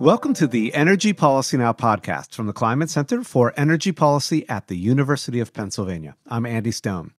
Welcome to the Energy Policy Now podcast from the Kleinman Center for Energy Policy at the University of Pennsylvania. I'm Andy Stone.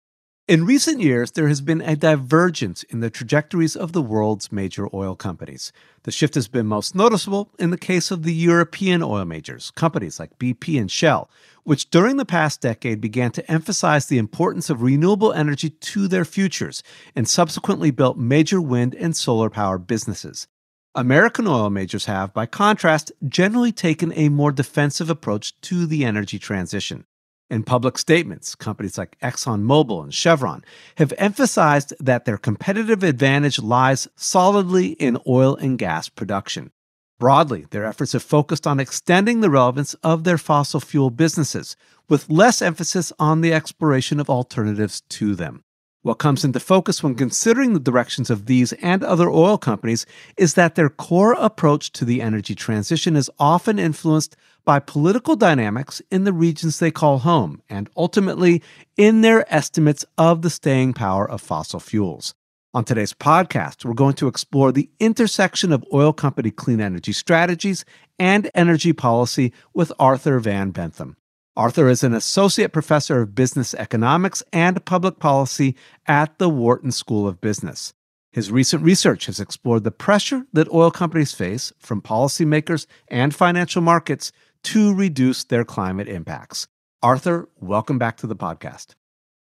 In recent years, there has been a divergence in the trajectories of the world's major oil companies. The shift has been most noticeable in the case of the European oil majors, companies like BP and Shell, which during the past decade began to emphasize the importance of renewable energy to their futures and subsequently built major wind and solar power businesses. American oil majors have, by contrast, generally taken a more defensive approach to the energy transition. In public statements, companies like ExxonMobil and Chevron have emphasized that their competitive advantage lies solidly in oil and gas production. Broadly, their efforts have focused on extending the relevance of their fossil fuel businesses, with less emphasis on the exploration of alternatives to them. What comes into focus when considering the directions of these and other oil companies is that their core approach to the energy transition is often influenced by political dynamics in the regions they call home, and ultimately in their estimates of the staying power of fossil fuels. On today's podcast, we're going to explore the intersection of oil company clean energy strategies and energy policy with Arthur van Benthem. Arthur is an associate professor of business economics and public policy at the Wharton School of Business. His recent research has explored the pressure that oil companies face from policymakers and financial markets to reduce their climate impacts. Arthur, welcome back to the podcast.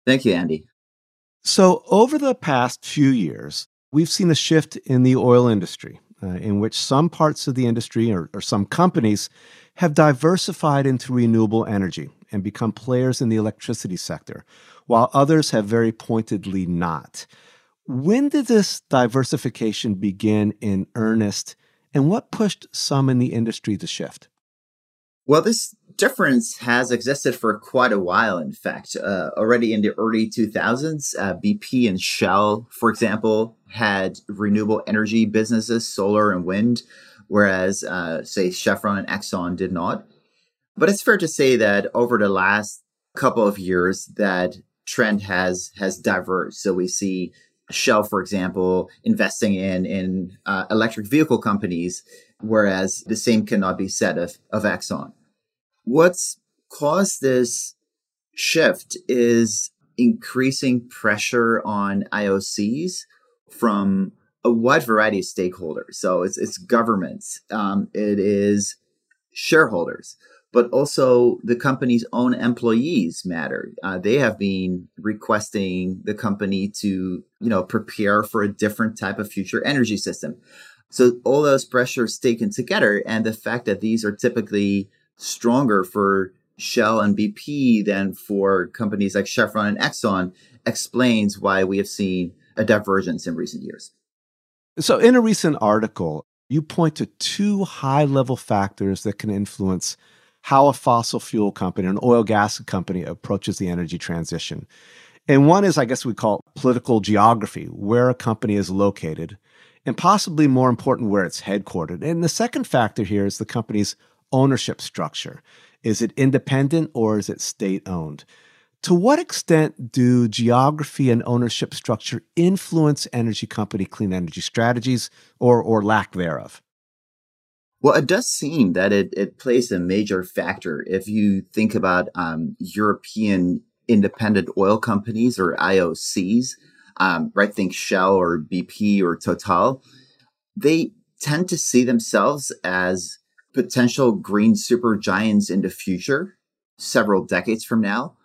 Thank you, Andy. So, over the past few years, we've seen a shift in the oil industry, uh, in which some parts of the industry or, or some companies have diversified into renewable energy and become players in the electricity sector, while others have very pointedly not. When did this diversification begin in earnest, and what pushed some in the industry to shift? Well, this difference has existed for quite a while, in fact. Uh, already in the early 2000s, uh, BP and Shell, for example, had renewable energy businesses, solar and wind whereas, uh, say, Chevron and Exxon did not. But it's fair to say that over the last couple of years, that trend has has diverged. So we see Shell, for example, investing in in uh, electric vehicle companies, whereas the same cannot be said of of Exxon. What's caused this shift is increasing pressure on IOCs from a wide variety of stakeholders. So it's it's governments, um, it is shareholders, but also the company's own employees matter. Uh, they have been requesting the company to you know prepare for a different type of future energy system. So all those pressures taken together, and the fact that these are typically stronger for Shell and BP than for companies like Chevron and Exxon explains why we have seen a divergence in recent years. So, in a recent article, you point to two high level factors that can influence how a fossil fuel company, an oil gas company, approaches the energy transition. And one is, I guess we call it political geography, where a company is located, and possibly more important, where it's headquartered. And the second factor here is the company's ownership structure. Is it independent or is it state owned? To what extent do geography and ownership structure influence energy company clean energy strategies or, or lack thereof? Well, it does seem that it, it plays a major factor. If you think about um, European independent oil companies or IOCs, um, right? Think Shell or BP or Total, they tend to see themselves as potential green supergiants in the future, several decades from now.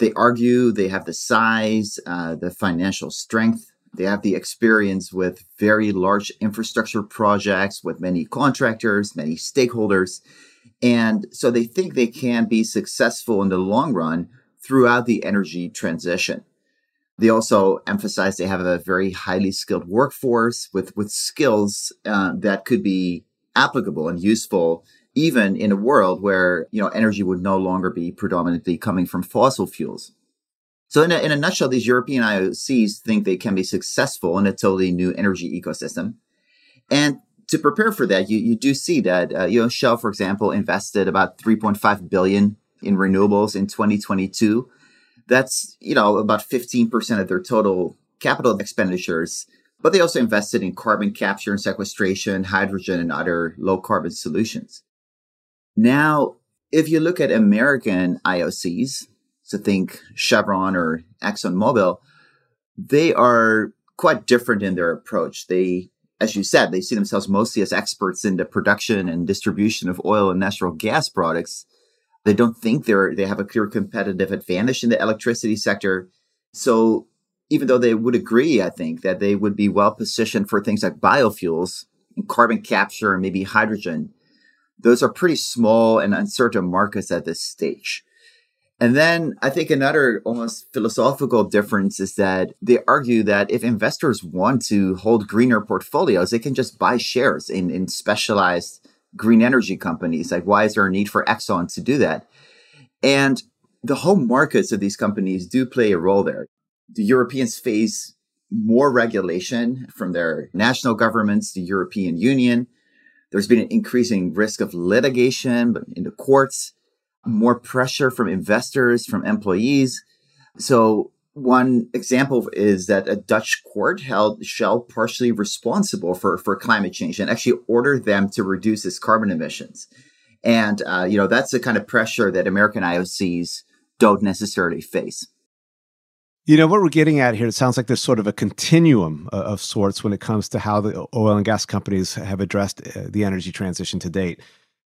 They argue they have the size, uh, the financial strength, they have the experience with very large infrastructure projects with many contractors, many stakeholders. And so they think they can be successful in the long run throughout the energy transition. They also emphasize they have a very highly skilled workforce with, with skills uh, that could be applicable and useful even in a world where you know energy would no longer be predominantly coming from fossil fuels. So in a, in a nutshell, these European IOCs think they can be successful in a totally new energy ecosystem. And to prepare for that, you, you do see that, uh, you know, Shell, for example, invested about 3.5 billion in renewables in 2022. That's, you know, about 15% of their total capital expenditures but they also invested in carbon capture and sequestration, hydrogen, and other low carbon solutions. Now, if you look at American IOCs, so think Chevron or ExxonMobil, they are quite different in their approach. They, as you said, they see themselves mostly as experts in the production and distribution of oil and natural gas products. They don't think they're they have a clear competitive advantage in the electricity sector. So even though they would agree, I think that they would be well positioned for things like biofuels and carbon capture and maybe hydrogen. Those are pretty small and uncertain markets at this stage. And then I think another almost philosophical difference is that they argue that if investors want to hold greener portfolios, they can just buy shares in, in specialized green energy companies. Like, why is there a need for Exxon to do that? And the home markets of these companies do play a role there. The Europeans face more regulation from their national governments, the European Union. There's been an increasing risk of litigation in the courts more pressure from investors, from employees. So one example is that a Dutch court held Shell partially responsible for, for climate change and actually ordered them to reduce its carbon emissions. And, uh, you know, that's the kind of pressure that American IOCs don't necessarily face. You know, what we're getting at here, it sounds like there's sort of a continuum of sorts when it comes to how the oil and gas companies have addressed uh, the energy transition to date.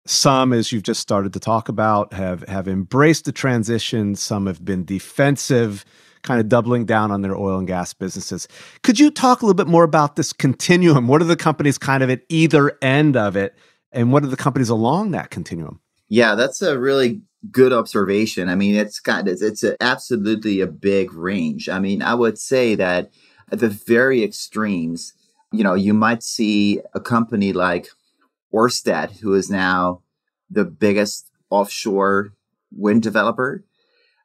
Some, as you've just started to talk about, have have embraced the transition. Some have been defensive, kind of doubling down on their oil and gas businesses. Could you talk a little bit more about this continuum? What are the companies kind of at either end of it, and what are the companies along that continuum? Yeah, that's a really good observation. I mean, it's kind of it's a, absolutely a big range. I mean, I would say that at the very extremes, you know, you might see a company like Orsted, who is now the biggest offshore wind developer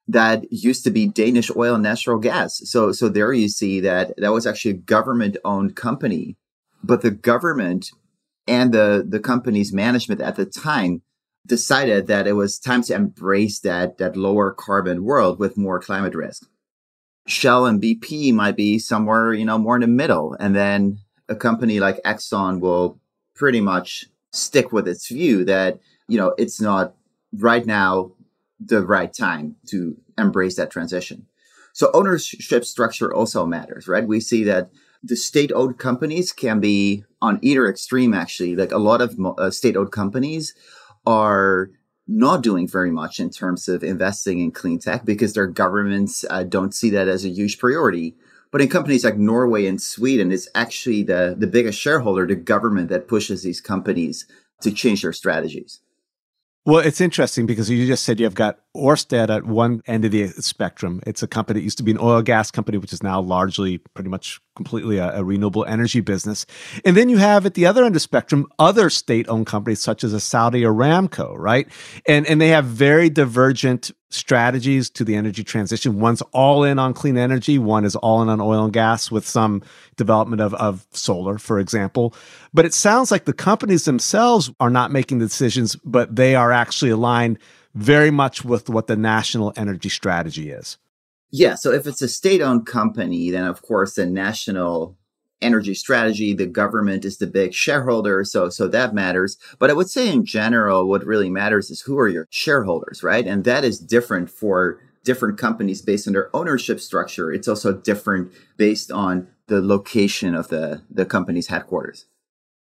that used to be Danish oil and natural gas. So, so there you see that that was actually a government owned company, but the government and the, the company's management at the time decided that it was time to embrace that, that lower carbon world with more climate risk. Shell and BP might be somewhere, you know, more in the middle. And then a company like Exxon will pretty much stick with its view that, you know, it's not right now the right time to embrace that transition. So ownership structure also matters, right? We see that the state owned companies can be on either extreme, actually. Like a lot of uh, state owned companies are not doing very much in terms of investing in clean tech because their governments uh, don't see that as a huge priority. But in companies like Norway and Sweden, it's actually the, the biggest shareholder, the government, that pushes these companies to change their strategies. Well, it's interesting because you just said you've got Orsted at one end of the spectrum. It's a company that used to be an oil gas company, which is now largely pretty much completely a, a, renewable energy business. And then you have at the other end of spectrum other state-owned companies such as a Saudi Aramco, right? And and they have very divergent strategies to the energy transition. One's all in on clean energy, one is all in on oil and gas with some development of, of solar, for example. But it sounds like the companies themselves are not making the decisions, but they are actually aligned very much with what the national energy strategy is. Yeah. So if it's a state owned company, then of course the national energy strategy, the government is the big shareholder. So, so that matters. But I would say in general, what really matters is who are your shareholders, right? And that is different for different companies based on their ownership structure. It's also different based on the location of the, the company's headquarters.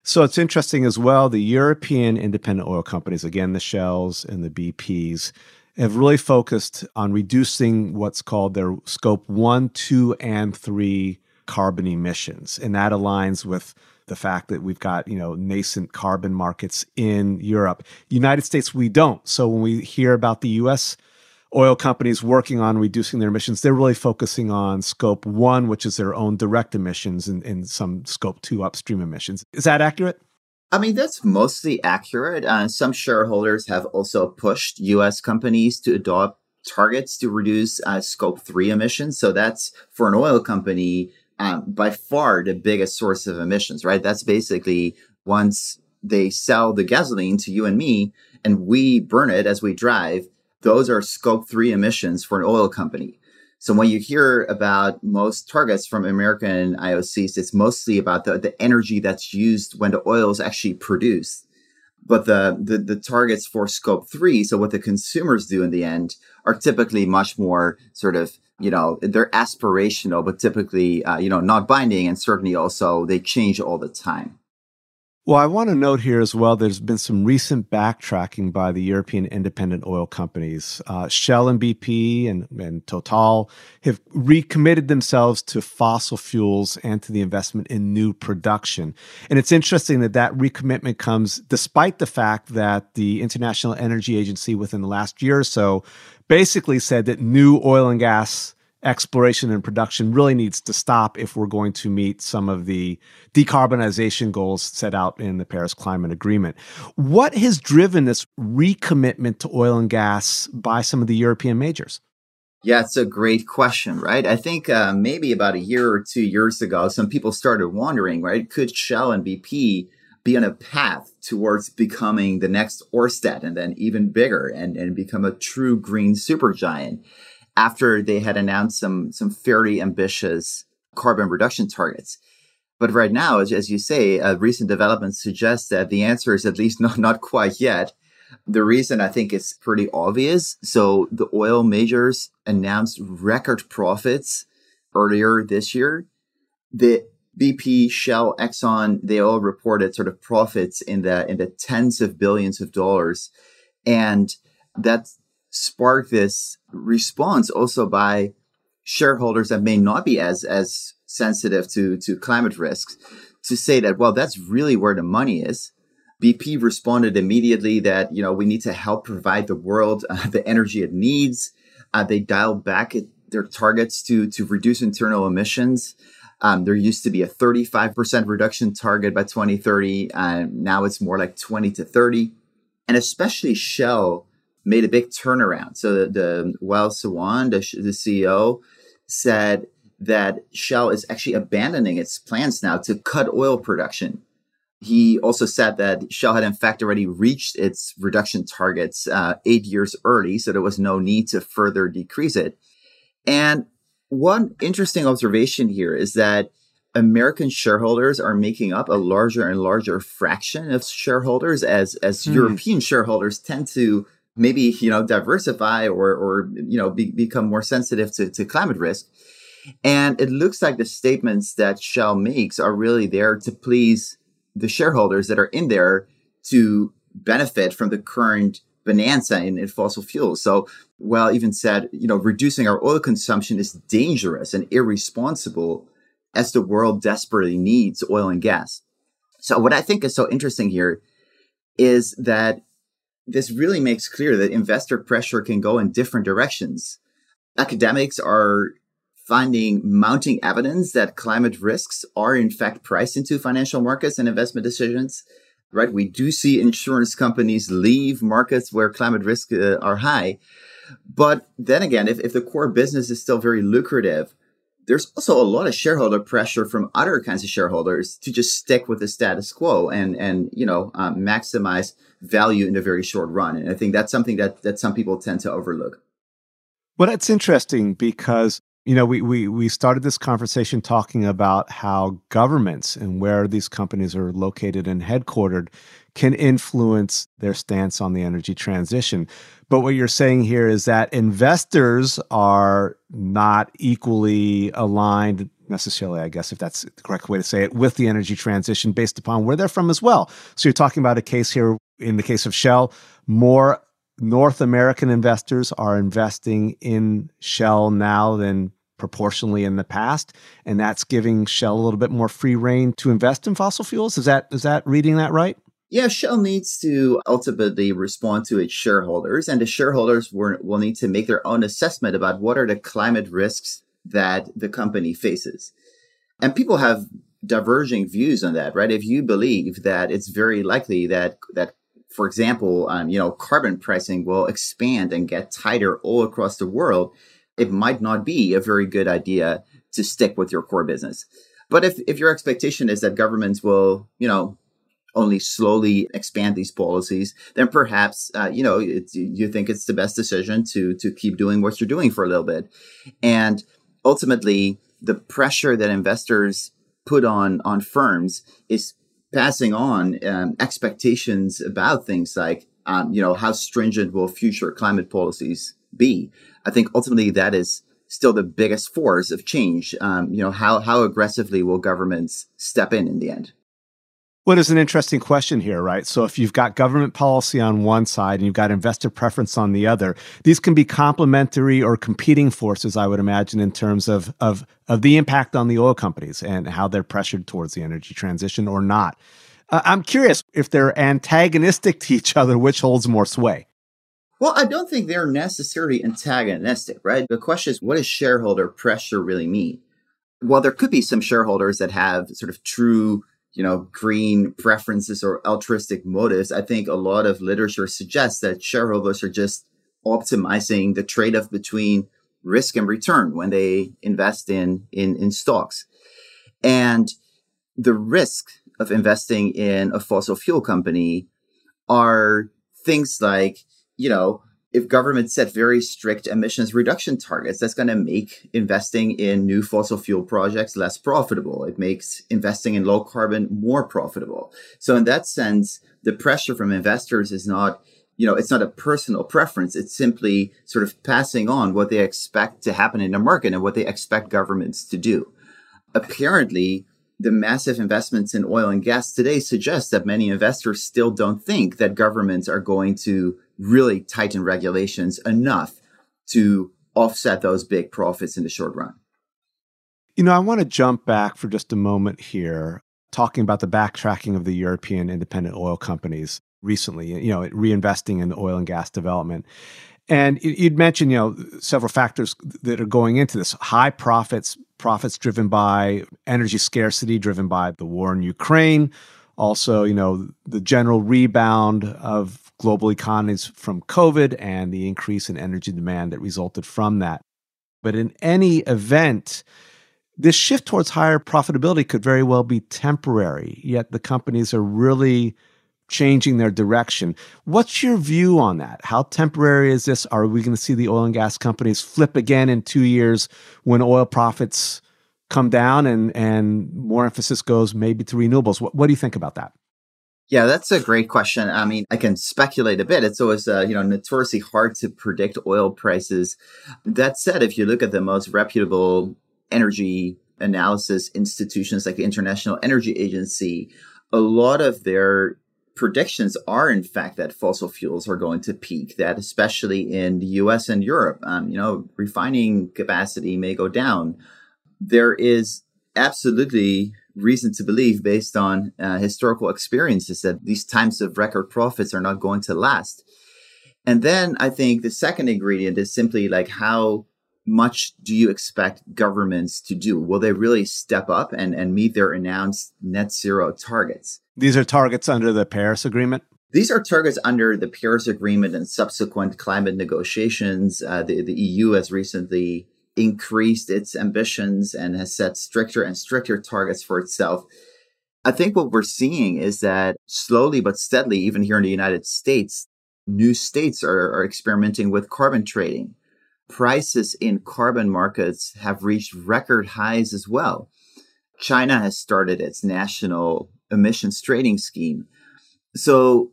So it's interesting as well. The European independent oil companies, again, the Shells and the BPs, have really focused on reducing what's called their scope one, two, and three carbon emissions. And that aligns with the fact that we've got, you know, nascent carbon markets in Europe. United States, we don't. So when we hear about the US oil companies working on reducing their emissions, they're really focusing on scope one, which is their own direct emissions, and, and some scope two upstream emissions. Is that accurate? I mean, that's mostly accurate. Uh, some shareholders have also pushed US companies to adopt targets to reduce uh, scope three emissions. So that's for an oil company, um, by far the biggest source of emissions, right? That's basically once they sell the gasoline to you and me and we burn it as we drive, those are scope three emissions for an oil company. So when you hear about most targets from American IOCs, it's mostly about the, the energy that's used when the oil is actually produced. But the, the, the targets for scope three, so what the consumers do in the end, are typically much more sort of you know they're aspirational, but typically uh, you know not binding, and certainly also they change all the time. Well, I want to note here as well there's been some recent backtracking by the European independent oil companies. Uh, Shell and BP and, and Total have recommitted themselves to fossil fuels and to the investment in new production. And it's interesting that that recommitment comes despite the fact that the International Energy Agency within the last year or so basically said that new oil and gas exploration and production really needs to stop if we're going to meet some of the decarbonization goals set out in the Paris Climate Agreement. What has driven this recommitment to oil and gas by some of the European majors? Yeah, it's a great question, right? I think uh, maybe about a year or two years ago, some people started wondering, right? Could Shell and BP be on a path towards becoming the next Orsted and then even bigger and, and become a true green supergiant? After they had announced some some fairly ambitious carbon reduction targets. But right now, as, as you say, uh, recent developments suggest that the answer is at least not, not quite yet. The reason I think is pretty obvious. So the oil majors announced record profits earlier this year. The BP, Shell, Exxon, they all reported sort of profits in the in the tens of billions of dollars. And that's spark this response also by shareholders that may not be as as sensitive to to climate risks to say that well that's really where the money is. Bp responded immediately that you know we need to help provide the world uh, the energy it needs. Uh, they dialed back their targets to to reduce internal emissions. Um, there used to be a 35% reduction target by 2030 and uh, now it's more like 20 to 30 and especially shell made a big turnaround. So the, the Wael Sawan, the, the CEO, said that Shell is actually abandoning its plans now to cut oil production. He also said that Shell had in fact already reached its reduction targets uh, eight years early, so there was no need to further decrease it. And one interesting observation here is that American shareholders are making up a larger and larger fraction of shareholders as as hmm. European shareholders tend to maybe you know diversify or or you know be, become more sensitive to, to climate risk. And it looks like the statements that shell makes are really there to please the shareholders that are in there to benefit from the current bonanza in, in fossil fuels. So well even said you know reducing our oil consumption is dangerous and irresponsible as the world desperately needs oil and gas. So what i think is so interesting here is that this really makes clear that investor pressure can go in different directions. Academics are finding mounting evidence that climate risks are in fact priced into financial markets and investment decisions. Right, we do see insurance companies leave markets where climate risks uh, are high. But then again, if, if the core business is still very lucrative, there's also a lot of shareholder pressure from other kinds of shareholders to just stick with the status quo and and you know um, maximize value in the very short run. And I think that's something that that some people tend to overlook. Well, that's interesting because you know we we we started this conversation talking about how governments and where these companies are located and headquartered can influence their stance on the energy transition. But what you're saying here is that investors are not equally aligned necessarily, I guess, if that's the correct way to say it, with the energy transition based upon where they're from as well. So you're talking about a case here, in the case of Shell, more North American investors are investing in Shell now than proportionally in the past, and that's giving Shell a little bit more free reign to invest in fossil fuels. Is that is that reading that right? Yeah, Shell needs to ultimately respond to its shareholders, and the shareholders will, need to make their own assessment about what are the climate risks that the company faces. And people have diverging views on that, right? If you believe that it's very likely that that for example, um, you know, carbon pricing will expand and get tighter all across the world, it might not be a very good idea to stick with your core business. But if, if your expectation is that governments will, you know, only slowly expand these policies, then perhaps uh, you know you think it's the best decision to to keep doing what you're doing for a little bit, and ultimately the pressure that investors put on on firms is passing on um, expectations about things like um, you know how stringent will future climate policies be. I think ultimately that is still the biggest force of change. Um, you know how how aggressively will governments step in in the end? What is an interesting question here, right? So, if you've got government policy on one side and you've got investor preference on the other, these can be complementary or competing forces, I would imagine, in terms of, of, of the impact on the oil companies and how they're pressured towards the energy transition or not. Uh, I'm curious if they're antagonistic to each other, which holds more sway? Well, I don't think they're necessarily antagonistic, right? The question is, what does shareholder pressure really mean? Well, there could be some shareholders that have sort of true you know, green preferences or altruistic motives, I think a lot of literature suggests that shareholders are just optimizing the trade-off between risk and return when they invest in in, in stocks. And the risk of investing in a fossil fuel company are things like, you know, if governments set very strict emissions reduction targets, that's going to make investing in new fossil fuel projects less profitable. It makes investing in low carbon more profitable. So in that sense, the pressure from investors is not, you know, it's not a personal preference. It's simply sort of passing on what they expect to happen in the market and what they expect governments to do. Apparently, the massive investments in oil and gas today suggest that many investors still don't think that governments are going to really tighten regulations enough to offset those big profits in the short run. You know, I want to jump back for just a moment here, talking about the backtracking of the European independent oil companies recently, you know, reinvesting in the oil and gas development. And you'd mentioned, you know, several factors that are going into this high profits, profits driven by energy scarcity, driven by the war in Ukraine. Also, you know, the general rebound of global economies from COVID and the increase in energy demand that resulted from that. But in any event, this shift towards higher profitability could very well be temporary, yet the companies are really changing their direction. What's your view on that? How temporary is this? Are we going to see the oil and gas companies flip again in two years when oil profits come down and, and more emphasis goes maybe to renewables? What, what do you think about that? Yeah, that's a great question. I mean, I can speculate a bit. It's always, uh, you know, notoriously hard to predict oil prices. That said, if you look at the most reputable energy analysis institutions like the International Energy Agency, a lot of their predictions are in fact that fossil fuels are going to peak that especially in the us and europe um, you know refining capacity may go down there is absolutely reason to believe based on uh, historical experiences that these times of record profits are not going to last. And then I think the second ingredient is simply like how much do you expect governments to do? Will they really step up and, and meet their announced net zero targets? These are targets under the Paris Agreement? These are targets under the Paris Agreement and subsequent climate negotiations. Uh, the, the EU has recently increased its ambitions and has set stricter and stricter targets for itself. I think what we're seeing is that slowly but steadily, even here in the United States, new states are, are experimenting with carbon trading. Prices in carbon markets have reached record highs as well. China has started its national emissions trading scheme. So,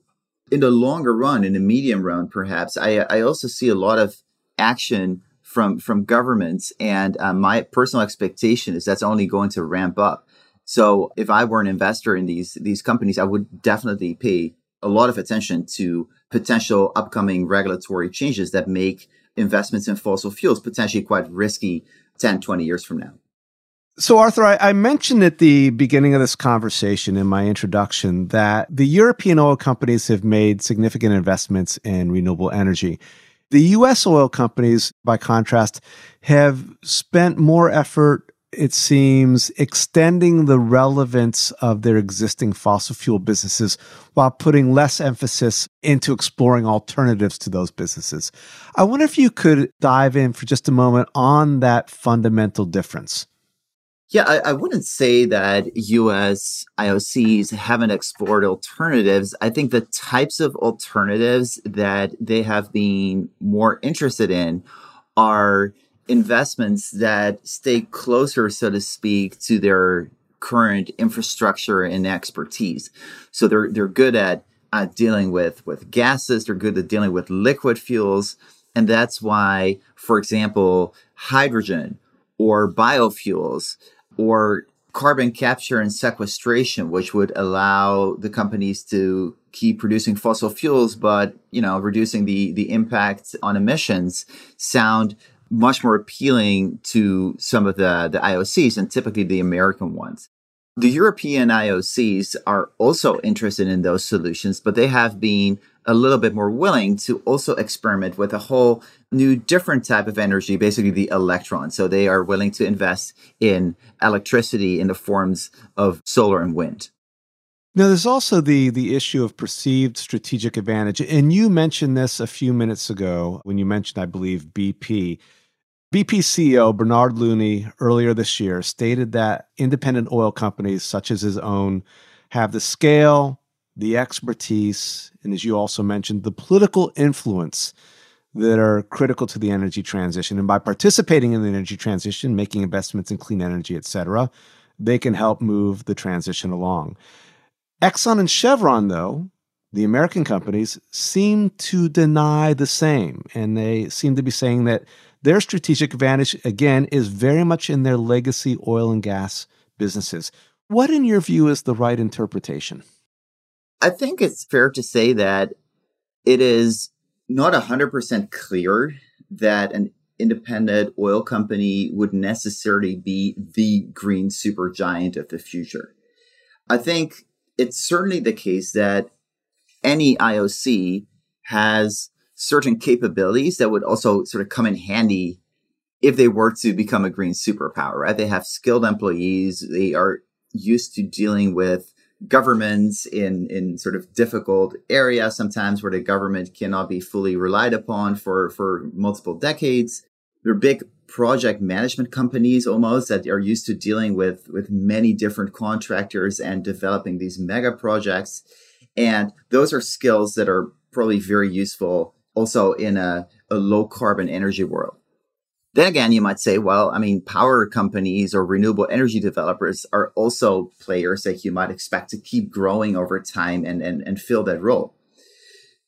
in the longer run, in the medium run, perhaps, I, I also see a lot of action from from governments, and uh, my personal expectation is that's only going to ramp up. So if I were an investor in these these companies, I would definitely pay a lot of attention to potential upcoming regulatory changes that make investments in fossil fuels potentially quite risky 10, 20 years from now. So, Arthur, I, I, mentioned at the beginning of this conversation in my introduction that the European oil companies have made significant investments in renewable energy. The US oil companies, by contrast, have spent more effort, it seems, extending the relevance of their existing fossil fuel businesses while putting less emphasis into exploring alternatives to those businesses. I wonder if you could dive in for just a moment on that fundamental difference. Yeah, I, I, wouldn't say that US IOCs haven't explored alternatives. I think the types of alternatives that they have been more interested in are investments that stay closer, so to speak, to their current infrastructure and expertise. So they're they're good at uh, dealing with with gases. They're good at dealing with liquid fuels, and that's why, for example, hydrogen or biofuels or carbon capture and sequestration, which would allow the companies to keep producing fossil fuels, but you know, reducing the the impact on emissions, sound much more appealing to some of the, the IOCs and typically the American ones. The European IOCs are also interested in those solutions, but they have been a little bit more willing to also experiment with a whole new different type of energy, basically the electron. So they are willing to invest in electricity in the forms of solar and wind. Now, there's also the the issue of perceived strategic advantage, and you mentioned this a few minutes ago when you mentioned, I believe, BP. BP CEO Bernard Looney earlier this year stated that independent oil companies, such as his own, have the scale, the expertise, and as you also mentioned, the political influence that are critical to the energy transition. And by participating in the energy transition, making investments in clean energy, et cetera, they can help move the transition along. Exxon and Chevron, though, the American companies, seem to deny the same. And they seem to be saying that their strategic advantage, again, is very much in their legacy oil and gas businesses. What, in your view, is the right interpretation? I think it's fair to say that it is not 100% clear that an independent oil company would necessarily be the green supergiant of the future. I think it's certainly the case that any IOC has certain capabilities that would also sort of come in handy if they were to become a green superpower, right? They have skilled employees. They are used to dealing with governments in in sort of difficult areas sometimes where the government cannot be fully relied upon for for multiple decades. They're big project management companies almost that are used to dealing with with many different contractors and developing these mega projects. And those are skills that are probably very useful also in a, a low carbon energy world then again, you might say, well, I mean, power companies or renewable energy developers are also players that you might expect to keep growing over time and, and, and fill that role.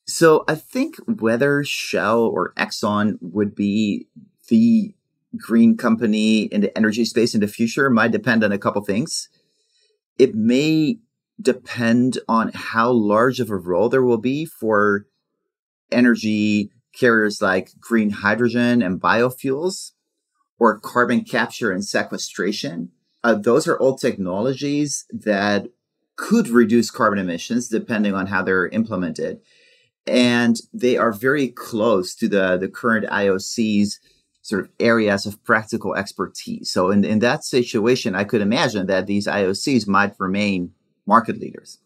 So I think whether Shell or Exxon would be the green company in the energy space in the future might depend on a couple things. It may depend on how large of a role there will be for energy carriers like green hydrogen and biofuels or carbon capture and sequestration. Uh, those are all technologies that could reduce carbon emissions depending on how they're implemented. And they are very close to the, the current IOC's sort of areas of practical expertise. So in, in that situation, I could imagine that these IOCs might remain market leaders.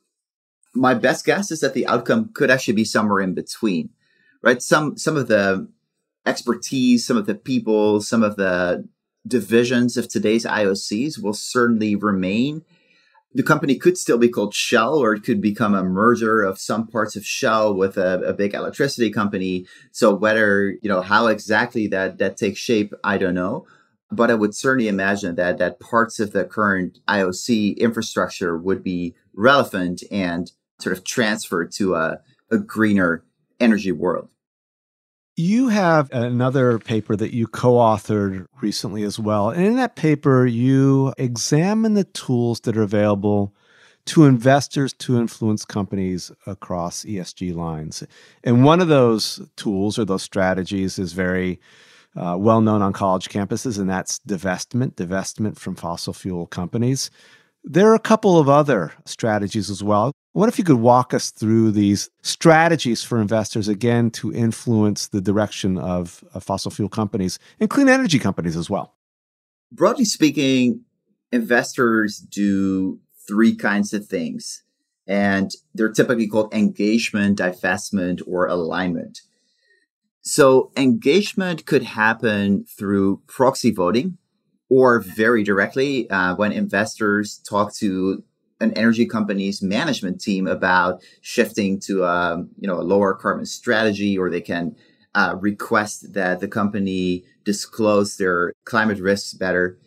My best guess is that the outcome could actually be somewhere in between right? Some some of the expertise, some of the people, some of the divisions of today's IOCs will certainly remain. The company could still be called Shell, or it could become a merger of some parts of Shell with a, a big electricity company. So whether you know how exactly that that takes shape, I don't know. But I would certainly imagine that that parts of the current IOC infrastructure would be relevant and sort of transferred to a, a greener energy world. You have another paper that you co authored recently as well. And in that paper, you examine the tools that are available to investors to influence companies across ESG lines. And one of those tools or those strategies is very uh, well known on college campuses, and that's divestment, divestment from fossil fuel companies. There are a couple of other strategies as well. What if you could walk us through these strategies for investors, again, to influence the direction of, of fossil fuel companies and clean energy companies as well? Broadly speaking, investors do three kinds of things, and they're typically called engagement, divestment, or alignment. So, engagement could happen through proxy voting, or very directly uh, when investors talk to an energy company's management team about shifting to a um, you know a lower carbon strategy, or they can uh, request that the company disclose their climate risks better.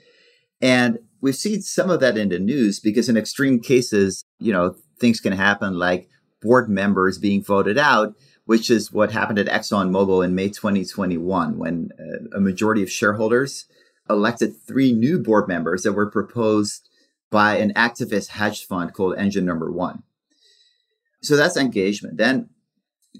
And we've seen some of that in the news because in extreme cases, you know, things can happen like board members being voted out, which is what happened at ExxonMobil in May 2021 when uh, a majority of shareholders elected three new board members that were proposed by an activist hedge fund called Engine Number One. So that's engagement. Then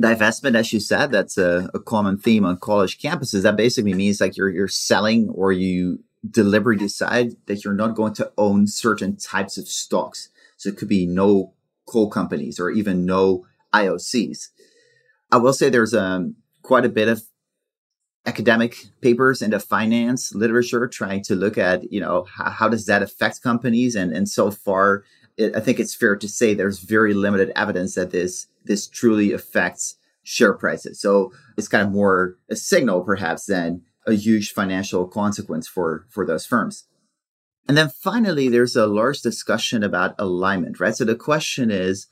divestment, as you said, that's a, a, common theme on college campuses. That basically means like you're you're selling or you deliberately decide that you're not going to own certain types of stocks. So it could be no coal companies or even no IOCs. I will say there's um, quite a bit of academic papers in the finance literature trying to look at, you know, how, how does that affect companies? And, and so far, it, I think it's fair to say there's very limited evidence that this, this truly affects share prices. So it's kind of more a signal perhaps than a huge financial consequence for, for those firms. And then finally, there's a large discussion about alignment, right? So the question is,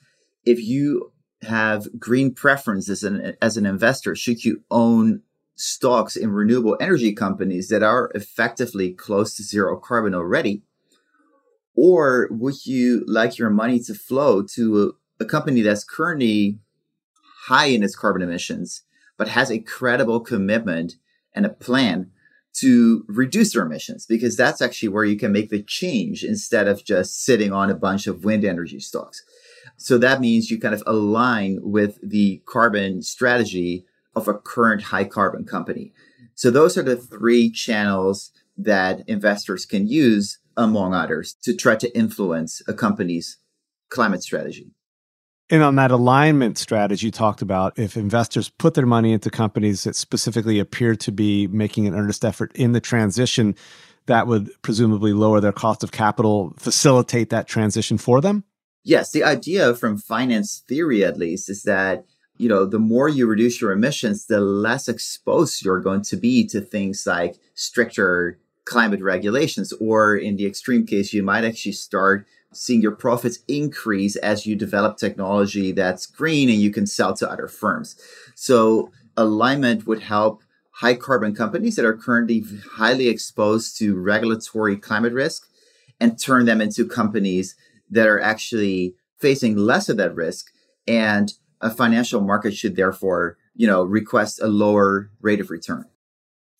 if you have green preferences as an, as an investor, should you own stocks in renewable energy companies that are effectively close to zero carbon already? Or would you like your money to flow to a, a company that's currently high in its carbon emissions, but has a credible commitment and a plan to reduce their emissions? Because that's actually where you can make the change instead of just sitting on a bunch of wind energy stocks. So that means you kind of align with the carbon strategy of a current high carbon company. So those are the three channels that investors can use, among others, to try to influence a company's climate strategy. And on that alignment strategy you talked about, if investors put their money into companies that specifically appear to be making an earnest effort in the transition, that would presumably lower their cost of capital, facilitate that transition for them? Yes. The idea from finance theory, at least, is that you know, the more you reduce your emissions, the less exposed you're going to be to things like stricter climate regulations. Or in the extreme case, you might actually start seeing your profits increase as you develop technology that's green and you can sell to other firms. So alignment would help high carbon companies that are currently highly exposed to regulatory climate risk and turn them into companies that are actually facing less of that risk and a financial market should therefore, you know, request a lower rate of return.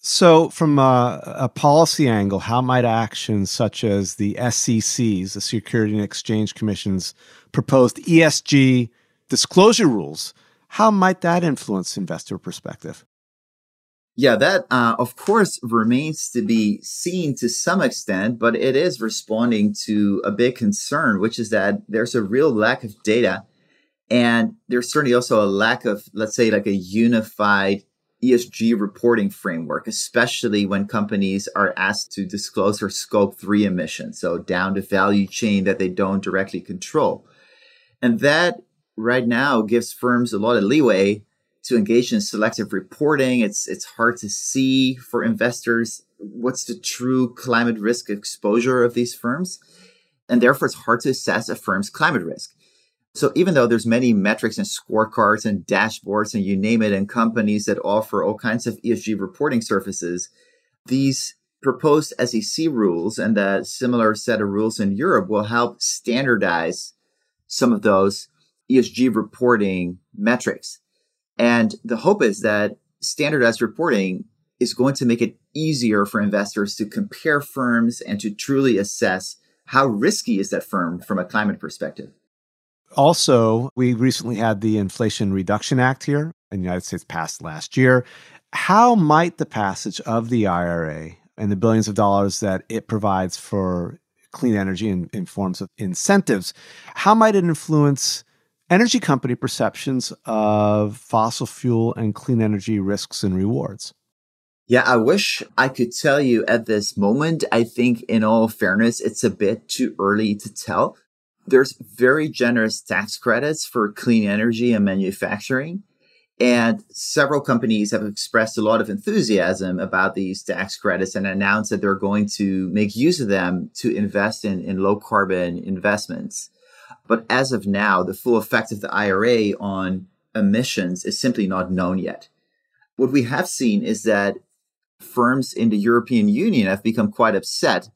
So, from a, a, policy angle, how might actions such as the SEC's, the Security and Exchange Commission's proposed ESG disclosure rules, how might that influence investor perspective? Yeah, that uh, of course remains to be seen to some extent, but it is responding to a big concern, which is that there's a real lack of data and there's certainly also a lack of, let's say, like a unified ESG reporting framework, especially when companies are asked to disclose their scope three emissions. So down the value chain that they don't directly control. And that right now gives firms a lot of leeway to engage in selective reporting. It's, it's hard to see for investors what's the true climate risk exposure of these firms. And therefore, it's hard to assess a firm's climate risk. So even though there's many metrics and scorecards and dashboards and you name it and companies that offer all kinds of ESG reporting services, these proposed SEC rules and that similar set of rules in Europe will help standardize some of those ESG reporting metrics. And the hope is that standardized reporting is going to make it easier for investors to compare firms and to truly assess how risky is that firm from a climate perspective. Also, we recently had the Inflation Reduction Act here in the United States passed last year. How might the passage of the IRA and the billions of dollars that it provides for clean energy in, in forms of incentives, how might it influence energy company perceptions of fossil fuel and clean energy risks and rewards? Yeah, I wish I could tell you at this moment. I think, in all fairness, it's a bit too early to tell there's very generous tax credits for clean energy and manufacturing. And several companies have expressed a lot of enthusiasm about these tax credits and announced that they're going to make use of them to invest in, in low carbon investments. But as of now, the full effect of the IRA on emissions is simply not known yet. What we have seen is that firms in the European Union have become quite upset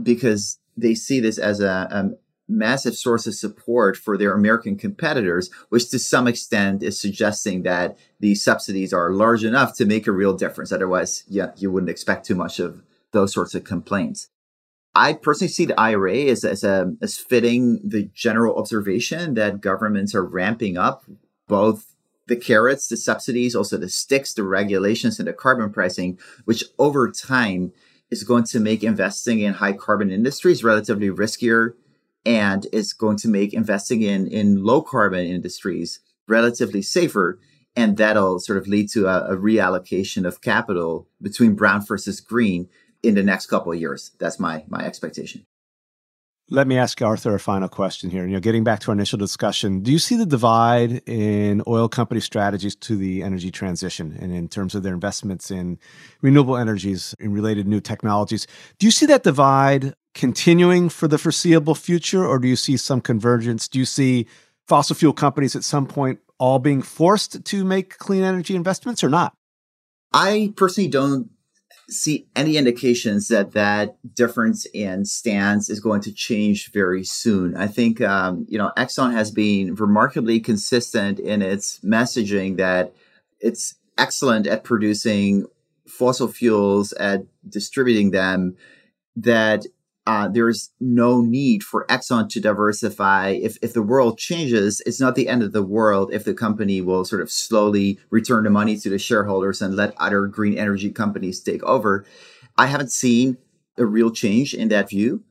because they see this as a, a massive source of support for their American competitors, which to some extent is suggesting that these subsidies are large enough to make a real difference. Otherwise, yeah, you wouldn't expect too much of those sorts of complaints. I personally see the IRA as, as, a, as fitting the general observation that governments are ramping up both the carrots, the subsidies, also the sticks, the regulations, and the carbon pricing, which over time is going to make investing in high carbon industries relatively riskier and it's going to make investing in, in low carbon industries relatively safer. And that'll sort of lead to a, a reallocation of capital between brown versus green in the next couple of years. That's my, my expectation. Let me ask Arthur a final question here. You know, getting back to our initial discussion, do you see the divide in oil company strategies to the energy transition and in terms of their investments in renewable energies and related new technologies? Do you see that divide continuing for the foreseeable future, or do you see some convergence? Do you see fossil fuel companies at some point all being forced to make clean energy investments or not? I personally don't see any indications that that difference in stance is going to change very soon. I think, um, you know, Exxon has been remarkably consistent in its messaging that it's excellent at producing fossil fuels, at distributing them, that uh, there's no need for Exxon to diversify. If, if the world changes, it's not the end of the world if the company will sort of slowly return the money to the shareholders and let other green energy companies take over. I haven't seen a real change in that view.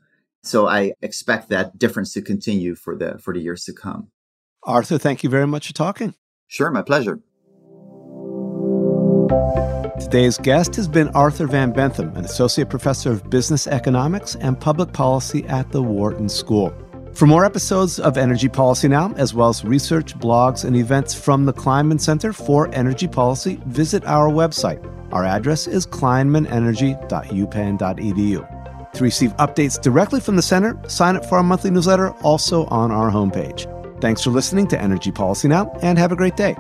So I expect that difference to continue for the for the years to come. Arthur, thank you very much for talking. Sure, my pleasure. Today's guest has been Arthur van Benthem, an associate professor of business economics and public policy at the Wharton School. For more episodes of Energy Policy Now, as well as research, blogs, and events from the Kleinman Center for Energy Policy, visit our website. Our address is kleinmanenergy.upenn.edu. To receive updates directly from the center, sign up for our monthly newsletter, also on our homepage. Thanks for listening to Energy Policy Now, and have a great day.